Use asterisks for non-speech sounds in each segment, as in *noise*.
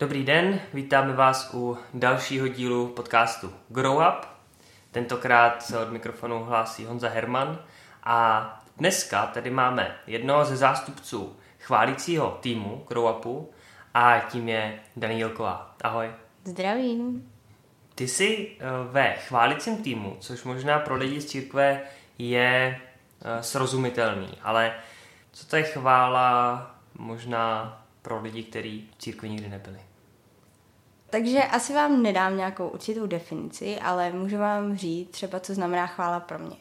Dobrý den, vítáme vás u dalšího dílu podcastu Grow Up. Tentokrát se od mikrofonu hlásí Honza Herman a dneska tady máme jednoho ze zástupců chválícího týmu Grow Upu a tím je Danielková. Ahoj. Zdravím. Ty jsi eh, ve chválicím týmu, což možná pro lidi z církve je eh, srozumitelný, ale co to je chvála možná pro lidi, kteří v církvi nikdy nebyli? Takže asi vám nedám nějakou určitou definici, ale můžu vám říct třeba, co znamená chvála pro mě.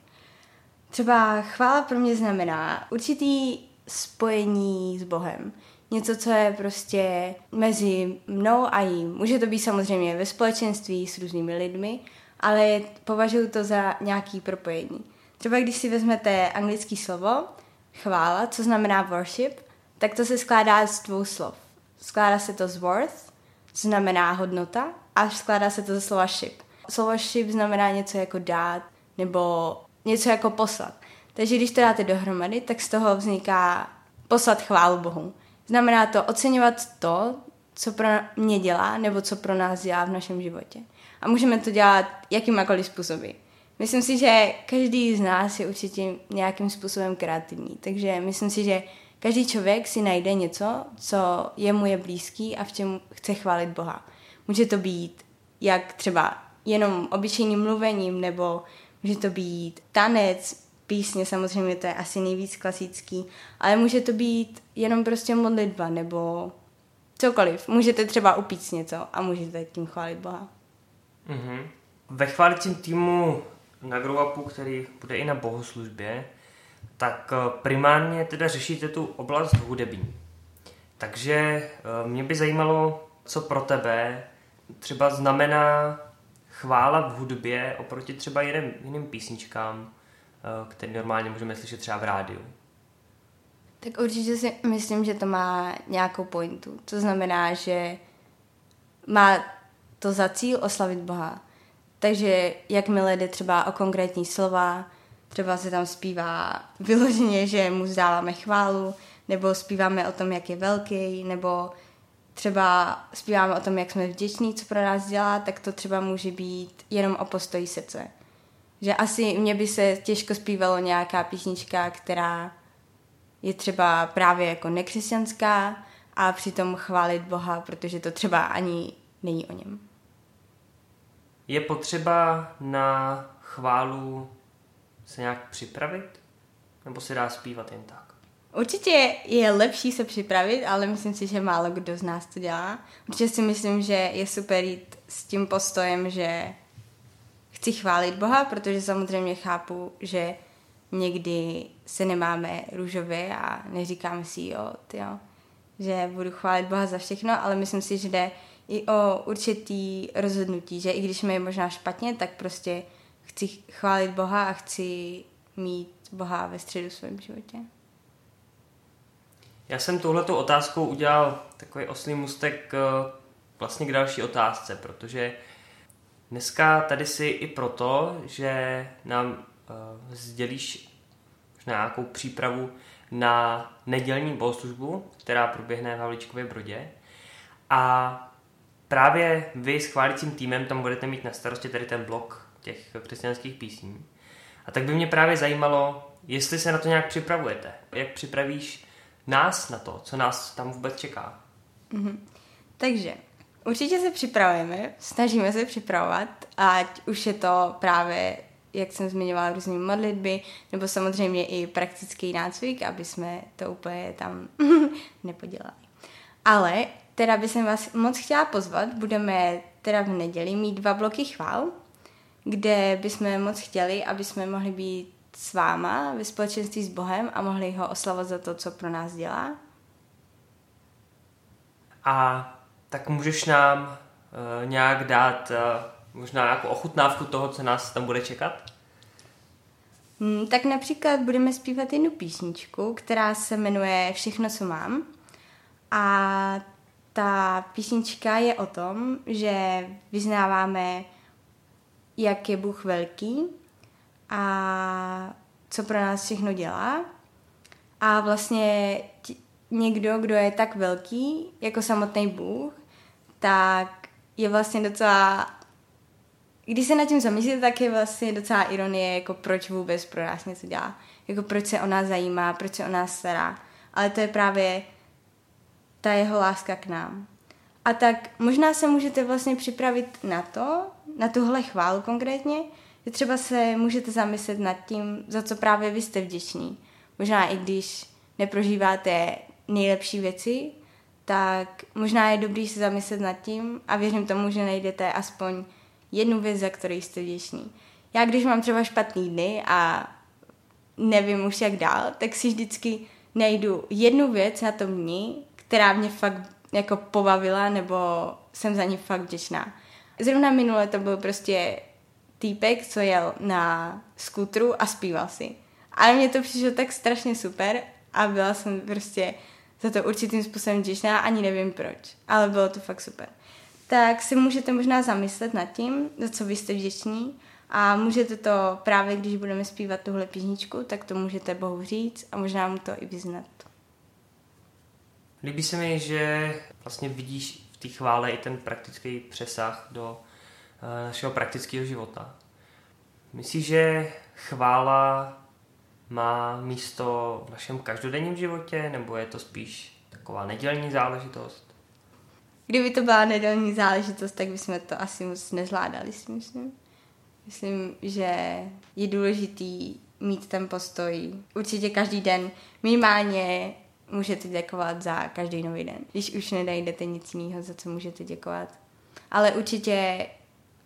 Třeba chvála pro mě znamená určitý spojení s Bohem. Něco, co je prostě mezi mnou a jím. Může to být samozřejmě ve společenství s různými lidmi, ale považuji to za nějaký propojení. Třeba když si vezmete anglické slovo chvála, co znamená worship, tak to se skládá z dvou slov. Skládá se to z worth, znamená hodnota, a skládá se to ze slova ship. Slovo ship znamená něco jako dát, nebo něco jako poslat. Takže když to dáte dohromady, tak z toho vzniká poslat chválu Bohu. Znamená to oceňovat to, co pro mě dělá, nebo co pro nás dělá v našem životě. A můžeme to dělat jakýmkoliv způsoby. Myslím si, že každý z nás je určitě nějakým způsobem kreativní, takže myslím si, že každý člověk si najde něco, co jemu je blízký a v čem chce chválit Boha. Může to být jak třeba jenom obyčejným mluvením, nebo může to být tanec, písně, samozřejmě to je asi nejvíc klasický, ale může to být jenom prostě modlitba, nebo cokoliv. Můžete třeba upít něco a můžete tím chválit Boha. Mm-hmm. Ve chválicím týmu na Grow Upu, který bude i na bohoslužbě, tak eh, primárně teda řešíte tu oblast hudební. Takže eh, mě by zajímalo, co pro tebe třeba znamená chvála v hudbě oproti třeba jiným, jiným písničkám, eh, které normálně můžeme slyšet třeba v rádiu. Tak určitě si myslím, že to má nějakou pointu. To znamená, že má to za cíl oslavit Boha. Takže jakmile jde třeba o konkrétní slova, třeba se tam zpívá vyloženě, že mu zdáváme chválu, nebo zpíváme o tom, jak je velký, nebo třeba zpíváme o tom, jak jsme vděční, co pro nás dělá, tak to třeba může být jenom o postoji srdce. Že asi mně by se těžko zpívalo nějaká písnička, která je třeba právě jako nekřesťanská a přitom chválit Boha, protože to třeba ani není o něm. Je potřeba na chválu se nějak připravit? Nebo se dá zpívat jen tak? Určitě je lepší se připravit, ale myslím si, že málo kdo z nás to dělá. Určitě si myslím, že je super jít s tím postojem, že chci chválit Boha, protože samozřejmě chápu, že někdy se nemáme růžově a neříkáme si, jo, tyjo, že budu chválit Boha za všechno, ale myslím si, že jde i o určitý rozhodnutí, že i když mi je možná špatně, tak prostě chci chválit Boha a chci mít Boha ve středu svém životě. Já jsem touhletou otázkou udělal takový oslý mustek eh, vlastně k další otázce, protože dneska tady si i proto, že nám uh, sdělíš nějakou přípravu na nedělní bohoslužbu, která proběhne v Havličkově Brodě. A právě vy s chválícím týmem tam budete mít na starosti tady ten blok těch křesťanských písní. A tak by mě právě zajímalo, jestli se na to nějak připravujete. Jak připravíš nás na to, co nás tam vůbec čeká? Mm-hmm. Takže určitě se připravujeme, snažíme se připravovat, ať už je to právě, jak jsem zmiňovala, různé modlitby, nebo samozřejmě i praktický nácvik, aby jsme to úplně tam *laughs* nepodělali. Ale teda bych vás moc chtěla pozvat, budeme teda v neděli mít dva bloky chvál, kde bychom moc chtěli, aby jsme mohli být s váma ve společenství s Bohem a mohli ho oslavovat za to, co pro nás dělá. A tak můžeš nám uh, nějak dát uh, možná nějakou ochutnávku toho, co nás tam bude čekat? Hmm, tak například budeme zpívat jednu písničku, která se jmenuje Všechno, co mám. A ta písnička je o tom, že vyznáváme jak je Bůh velký a co pro nás všechno dělá. A vlastně někdo, kdo je tak velký jako samotný Bůh, tak je vlastně docela když se nad tím zamyslíte, tak je vlastně docela ironie, jako proč vůbec pro nás něco dělá. Jako proč se o nás zajímá, proč se o nás stará. Ale to je právě ta jeho láska k nám. A tak možná se můžete vlastně připravit na to, na tuhle chválu konkrétně, že třeba se můžete zamyslet nad tím, za co právě vy jste vděční. Možná i když neprožíváte nejlepší věci, tak možná je dobrý se zamyslet nad tím a věřím tomu, že najdete aspoň jednu věc, za kterou jste vděční. Já když mám třeba špatný dny a nevím už jak dál, tak si vždycky najdu jednu věc na tom dni, která mě fakt jako pobavila, nebo jsem za ní fakt vděčná. Zrovna minule to byl prostě týpek, co jel na skutru a zpíval si. Ale mně to přišlo tak strašně super a byla jsem prostě za to určitým způsobem vděčná, ani nevím proč, ale bylo to fakt super. Tak si můžete možná zamyslet nad tím, za co vy jste vděční a můžete to právě, když budeme zpívat tuhle písničku, tak to můžete Bohu říct a možná mu to i vyznat. Líbí se mi, že vlastně vidíš té chvále i ten praktický přesah do uh, našeho praktického života. Myslíš, že chvála má místo v našem každodenním životě, nebo je to spíš taková nedělní záležitost? Kdyby to byla nedělní záležitost, tak bychom to asi moc nezvládali, si myslím. Myslím, že je důležitý mít ten postoj určitě každý den. Minimálně můžete děkovat za každý nový den, když už nedajdete nic jiného, za co můžete děkovat. Ale určitě,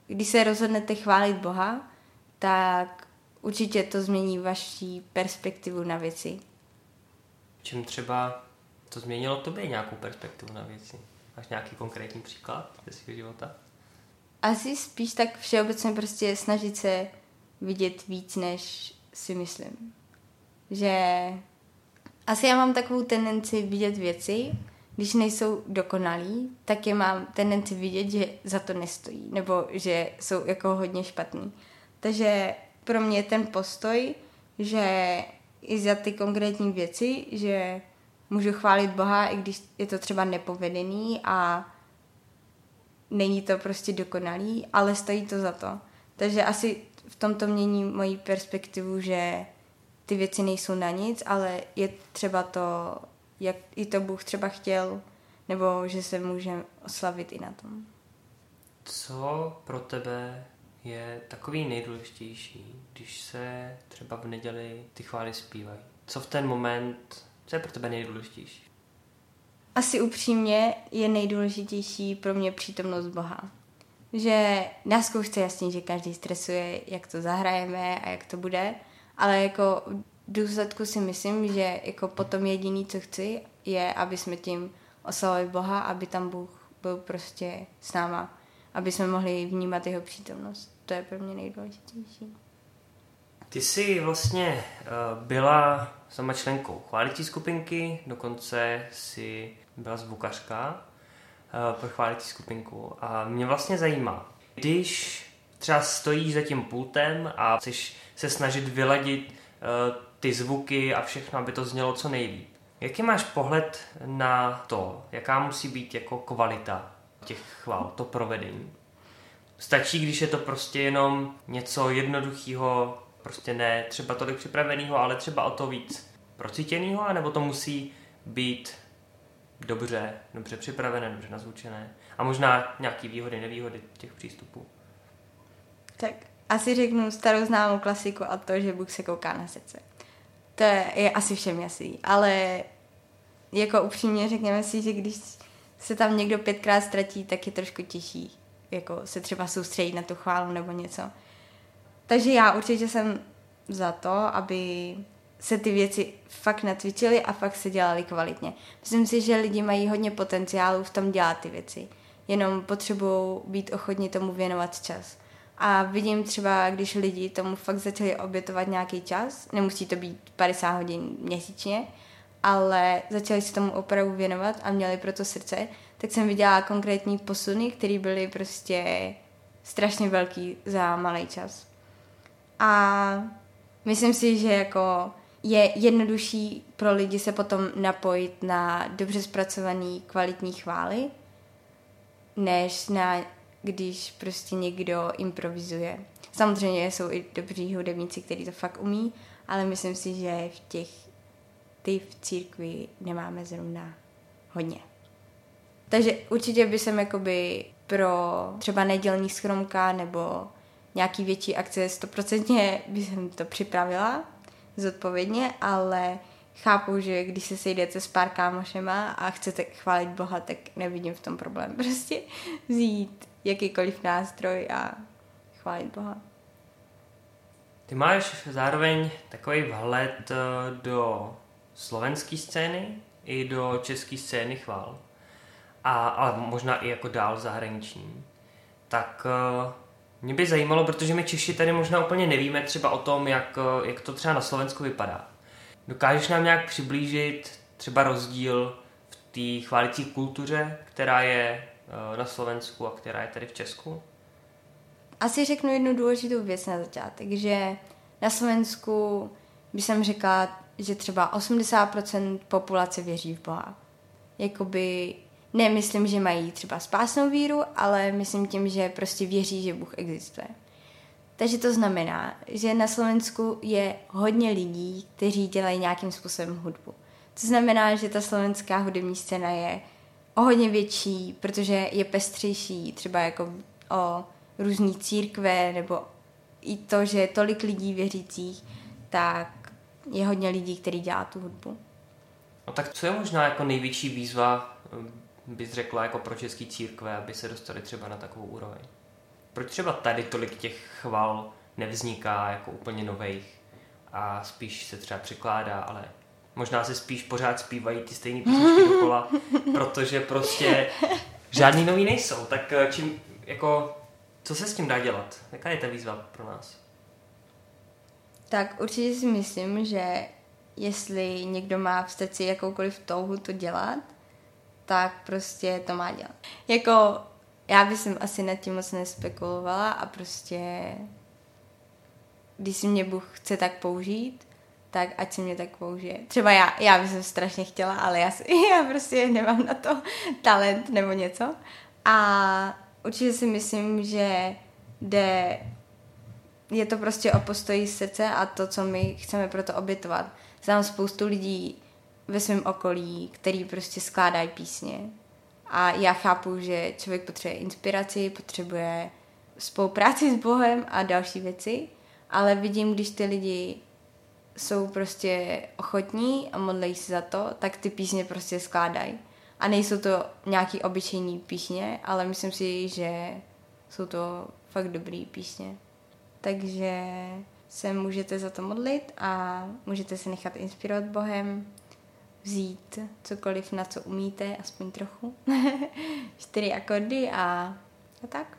když se rozhodnete chválit Boha, tak určitě to změní vaši perspektivu na věci. Čím třeba to změnilo tobě nějakou perspektivu na věci? Máš nějaký konkrétní příklad ze svého života? Asi spíš tak všeobecně prostě snažit se vidět víc, než si myslím. Že asi já mám takovou tendenci vidět věci, když nejsou dokonalí, tak je mám tendenci vidět, že za to nestojí, nebo že jsou jako hodně špatný. Takže pro mě ten postoj, že i za ty konkrétní věci, že můžu chválit Boha, i když je to třeba nepovedený a není to prostě dokonalý, ale stojí to za to. Takže asi v tomto mění moji perspektivu, že ty věci nejsou na nic, ale je třeba to, jak i to Bůh třeba chtěl, nebo že se může oslavit i na tom. Co pro tebe je takový nejdůležitější, když se třeba v neděli ty chvály zpívají? Co v ten moment, co je pro tebe nejdůležitější? Asi upřímně je nejdůležitější pro mě přítomnost Boha. Že na zkoušce jasně, že každý stresuje, jak to zahrajeme a jak to bude, ale jako v důsledku si myslím, že jako potom jediný, co chci, je, aby jsme tím oslavili Boha, aby tam Bůh byl prostě s náma, aby jsme mohli vnímat jeho přítomnost. To je pro mě nejdůležitější. Ty jsi vlastně uh, byla sama členkou chválití skupinky, dokonce si byla zvukařka uh, pro chválití skupinku a mě vlastně zajímá, když třeba stojíš za tím pultem a chceš se snažit vyladit uh, ty zvuky a všechno, aby to znělo co nejlíp. Jaký máš pohled na to, jaká musí být jako kvalita těch chvál, to provedení? Stačí, když je to prostě jenom něco jednoduchého, prostě ne třeba tolik připraveného, ale třeba o to víc procítěného, anebo to musí být dobře, dobře připravené, dobře nazvučené a možná nějaký výhody, nevýhody těch přístupů. Tak asi řeknu starou známou klasiku a to, že Bůh se kouká na srdce. To je, je asi všem jasný, ale jako upřímně řekněme si, že když se tam někdo pětkrát ztratí, tak je trošku těžší jako se třeba soustředit na tu chválu nebo něco. Takže já určitě jsem za to, aby se ty věci fakt natvičily a fakt se dělaly kvalitně. Myslím si, že lidi mají hodně potenciálu v tom dělat ty věci. Jenom potřebují být ochotni tomu věnovat čas. A vidím třeba, když lidi tomu fakt začali obětovat nějaký čas, nemusí to být 50 hodin měsíčně, ale začali se tomu opravdu věnovat a měli proto srdce, tak jsem viděla konkrétní posuny, které byly prostě strašně velký za malý čas. A myslím si, že jako je jednodušší pro lidi se potom napojit na dobře zpracovaný kvalitní chvály, než na když prostě někdo improvizuje. Samozřejmě jsou i dobří hudebníci, kteří to fakt umí, ale myslím si, že v těch ty v církvi nemáme zrovna hodně. Takže určitě by jsem jakoby pro třeba nedělní schromka nebo nějaký větší akce, stoprocentně by jsem to připravila zodpovědně, ale chápu, že když se sejdete s pár kámošema a chcete chválit Boha, tak nevidím v tom problém. *laughs* Prostě vzít jakýkoliv nástroj a chválit Boha. Ty máš zároveň takový vhled eh, do slovenské scény i do české scény chvál. A, ale možná i jako dál zahraniční. Tak uh, mě by zajímalo, protože my Češi tady možná úplně nevíme třeba o tom, jak, uh, jak to třeba na Slovensku vypadá. Dokážeš nám nějak přiblížit třeba rozdíl v té chválící kultuře, která je uh, na Slovensku a která je tady v Česku? Asi řeknu jednu důležitou věc na začátek, že na Slovensku by jsem řekla, že třeba 80% populace věří v Boha. Jakoby nemyslím, že mají třeba spásnou víru, ale myslím tím, že prostě věří, že Bůh existuje. Takže to znamená, že na Slovensku je hodně lidí, kteří dělají nějakým způsobem hudbu. To znamená, že ta slovenská hudební scéna je o hodně větší, protože je pestřejší, třeba jako o různý církve, nebo i to, že je tolik lidí věřících, tak je hodně lidí, kteří dělá tu hudbu. No tak co je možná jako největší výzva, eh, bys řekla, jako pro český církve, aby se dostali třeba na takovou úroveň? Proč třeba tady tolik těch chval nevzniká jako úplně nových a spíš se třeba překládá, ale možná se spíš pořád zpívají ty stejné písničky dokola, *laughs* protože prostě žádný nový nejsou. Tak eh, čím, jako, co se s tím dá dělat? Jaká je ta výzva pro nás? Tak určitě si myslím, že jestli někdo má v srdci jakoukoliv touhu to dělat, tak prostě to má dělat. Jako já bych asi nad tím moc nespekulovala a prostě když si mě Bůh chce tak použít, tak ať si mě tak použije. Třeba já, já bych strašně chtěla, ale já, *laughs* já prostě nemám na to talent nebo něco. A určitě si myslím, že jde je to prostě o postoji srdce a to, co my chceme pro to obětovat. Znám spoustu lidí ve svém okolí, který prostě skládají písně. A já chápu, že člověk potřebuje inspiraci, potřebuje spolupráci s Bohem a další věci, ale vidím, když ty lidi jsou prostě ochotní a modlejí se za to, tak ty písně prostě skládají. A nejsou to nějaký obyčejní písně, ale myslím si, že jsou to fakt dobrý písně. Takže se můžete za to modlit a můžete se nechat inspirovat Bohem, vzít cokoliv, na co umíte, aspoň trochu. *laughs* Čtyři akordy a, a tak.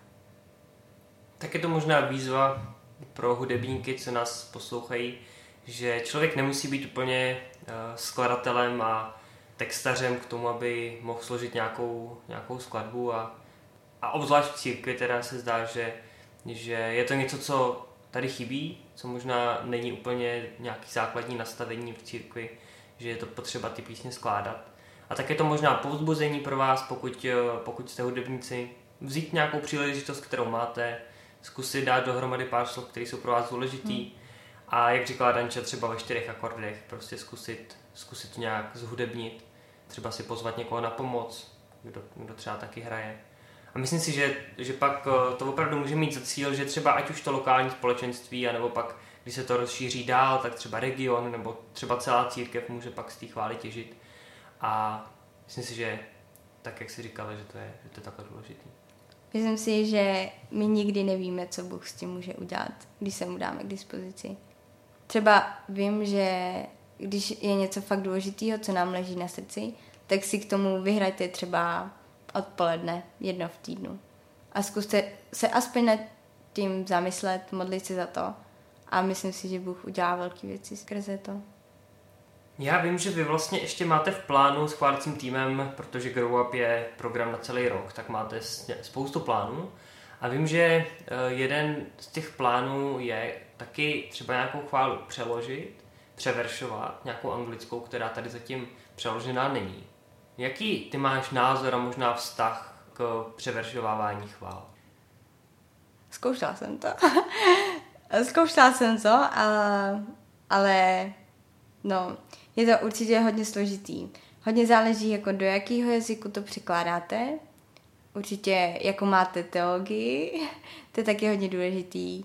Tak je to možná výzva pro hudebníky, co nás poslouchají, že člověk nemusí být úplně uh, skladatelem a textařem k tomu, aby mohl složit nějakou, nějakou skladbu a, a obzvlášť v církvi teda se zdá, že že je to něco, co tady chybí, co možná není úplně nějaký základní nastavení v církvi, že je to potřeba ty písně skládat. A tak je to možná povzbuzení pro vás, pokud, eh, pokud jste hudebníci, vzít nějakou příležitost, kterou máte, zkusit dát dohromady pár slov, které jsou pro vás důležitý. Hmm. A jak říkala Danča, třeba ve čtyřech akordech, prostě zkusit, zkusit nějak zhudebnit, třeba si pozvat někoho na pomoc, kdo, kdo třeba taky hraje. A myslím si, že, že pak eh, to opravdu může mít za cíl, že třeba ať už to lokální společenství, anebo pak, když se to rozšíří dál, tak třeba region nebo třeba celá církev může pak z té chvály těžit. A myslím si, že tak, jak si říkala, že to je, že to je takhle důležité. Myslím si, že my nikdy nevíme, co Bůh s tím může udělat, když se mu dáme k dispozici. Třeba vím, že když je něco fakt důležitého, co nám leží na srdci, tak si k tomu vyhrajte třeba odpoledne, jedno v týdnu. A zkuste se aspoň nad tím zamyslet, modlit se za to a myslím si, že Bůh udělá velké věci skrze to. Já vím, že vy vlastně ještě máte v plánu s chválícím týmem, protože Grow Up je program na celý rok, tak máte spoustu plánů. A vím, že eh, jeden z těch plánů je taky třeba nějakou chválu přeložit, převeršovat, nějakou anglickou, která tady zatím přeložená není. Jaký ty máš názor a možná vztah k převeršovávání chvál? Zkoušela jsem to. Zkoušela jsem to, a, ale no, je to určitě hodně složitý. Hodně záleží, jako do jakého jazyku to překládáte. Určitě, jako máte teologii, *laughs* to je taky hodně důležitý.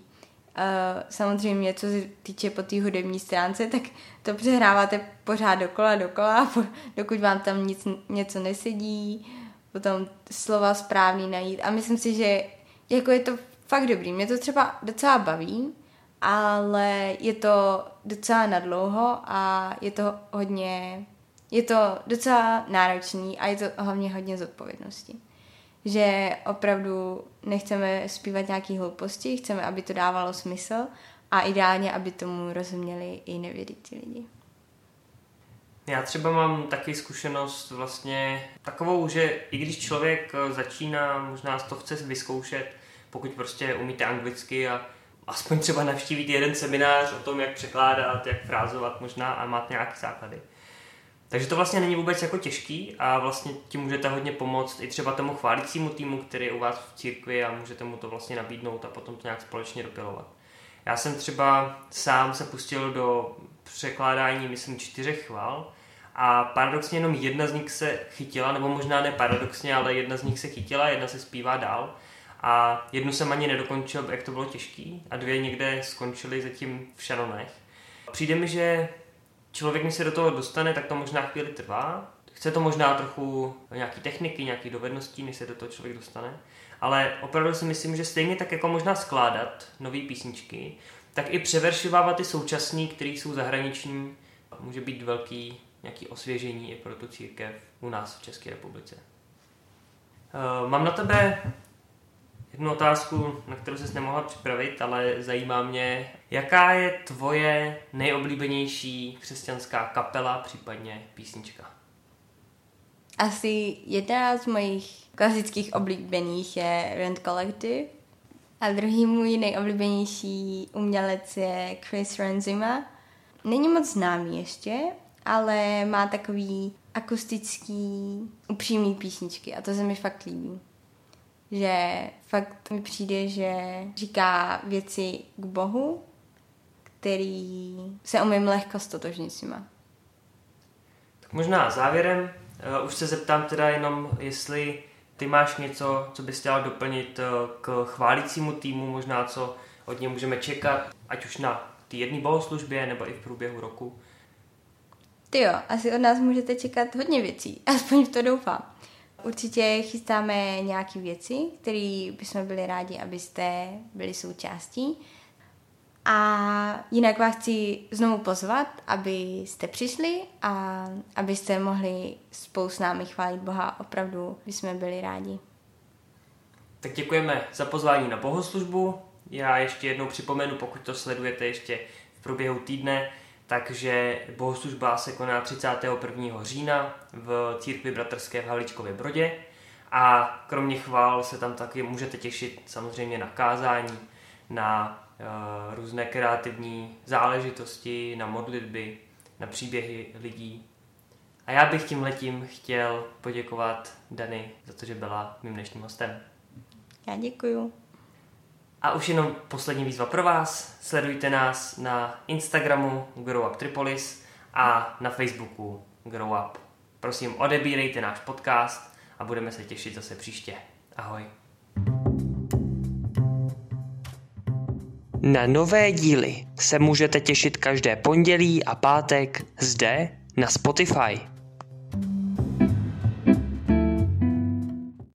Uh, samozřejmě, co se týče po té hudební stránce, tak to přehráváte pořád dokola, dokola, *laughs* dokud vám tam nic, něco nesedí, potom slova správný najít. A myslím si, že jako je to fakt dobrý. Mě to třeba docela baví, ale je to docela nadlouho a je to hodně, je to docela náročný a je to hlavně hodně zodpovědnosti. Že opravdu nechceme zpívat nějaký hlouposti, chceme, aby to dávalo smysl a ideálně, aby tomu rozuměli i nevědící lidi. Já třeba mám taky zkušenost vlastně takovou, že i když člověk začíná, možná to chce vyzkoušet, pokud prostě umíte anglicky a aspoň třeba navštívit jeden seminář o tom, jak překládat, jak frázovat možná a máte nějaké základy. Takže to vlastně není vůbec jako těžký a vlastně tím můžete hodně pomoct i třeba tomu chválícímu týmu, který je u vás v církvi a můžete mu to vlastně nabídnout a potom to nějak společně dopilovat. Já jsem třeba sám se pustil do překládání, myslím, čtyřech chvál a paradoxně jenom jedna z nich se chytila, nebo možná ne paradoxně, ale jedna z nich se chytila, jedna se zpívá dál a jednu jsem ani nedokončil, jak to bylo těžký a dvě někde skončily zatím v šanonech. Přijde mi, že člověk, když se do toho dostane, tak to možná chvíli trvá. Chce to možná trochu nějaký techniky, nějaký dovedností, než se do toho člověk dostane. Ale opravdu si myslím, že stejně tak jako možná skládat nové písničky, tak i převeršivávat ty současný, které jsou zahraniční, může být velký nějaký osvěžení i pro tu církev u nás v České republice. Eh, mám na tebe jednu otázku, na kterou jsi nemohla připravit, ale zajímá mě, jaká je tvoje nejoblíbenější křesťanská kapela, případně písnička? Asi jedna z mojich klasických oblíbených je Rent Collective a druhý můj nejoblíbenější umělec je Chris Renzima. Není moc známý ještě, ale má takový akustický, upřímný písničky a to se mi fakt líbí že fakt mi přijde, že říká věci k Bohu, který se umím lehko stotožnit s nima. Tak možná závěrem uh, už se zeptám teda jenom, jestli ty máš něco, co bys chtěla doplnit uh, k chválícímu týmu, možná co od něj můžeme čekat, ať už na ty jedné bohoslužbě nebo i v průběhu roku. Ty jo, asi od nás můžete čekat hodně věcí, *laughs* aspoň v to doufám. Určitě chystáme nějaké věci, které bychom byli rádi, abyste byli součástí. A jinak vás chci znovu pozvat, abyste přišli a abyste mohli spolu s námi chválit Boha. Opravdu bychom byli rádi. Tak děkujeme za pozvání na bohoslužbu. Já ještě jednou připomenu, pokud to sledujete ještě v průběhu týdne, takže bohoslužba se koná 31. října v církvi bratrské v Haličkově Brodě a kromě chvál se tam taky můžete těšit samozřejmě na kázání, na uh, různé kreativní záležitosti, na modlitby, na příběhy lidí. A já bych tím letím chtěl poděkovat Dany za to, že byla mým dnešním hostem. Já děkuju. A už jenom poslední výzva pro vás. Sledujte nás na Instagramu Grow Up Tripolis a na Facebooku Grow Up. Prosím, odebírejte náš podcast a budeme se těšit zase příště. Ahoj. Na nové díly se můžete těšit každé pondělí a pátek zde na Spotify.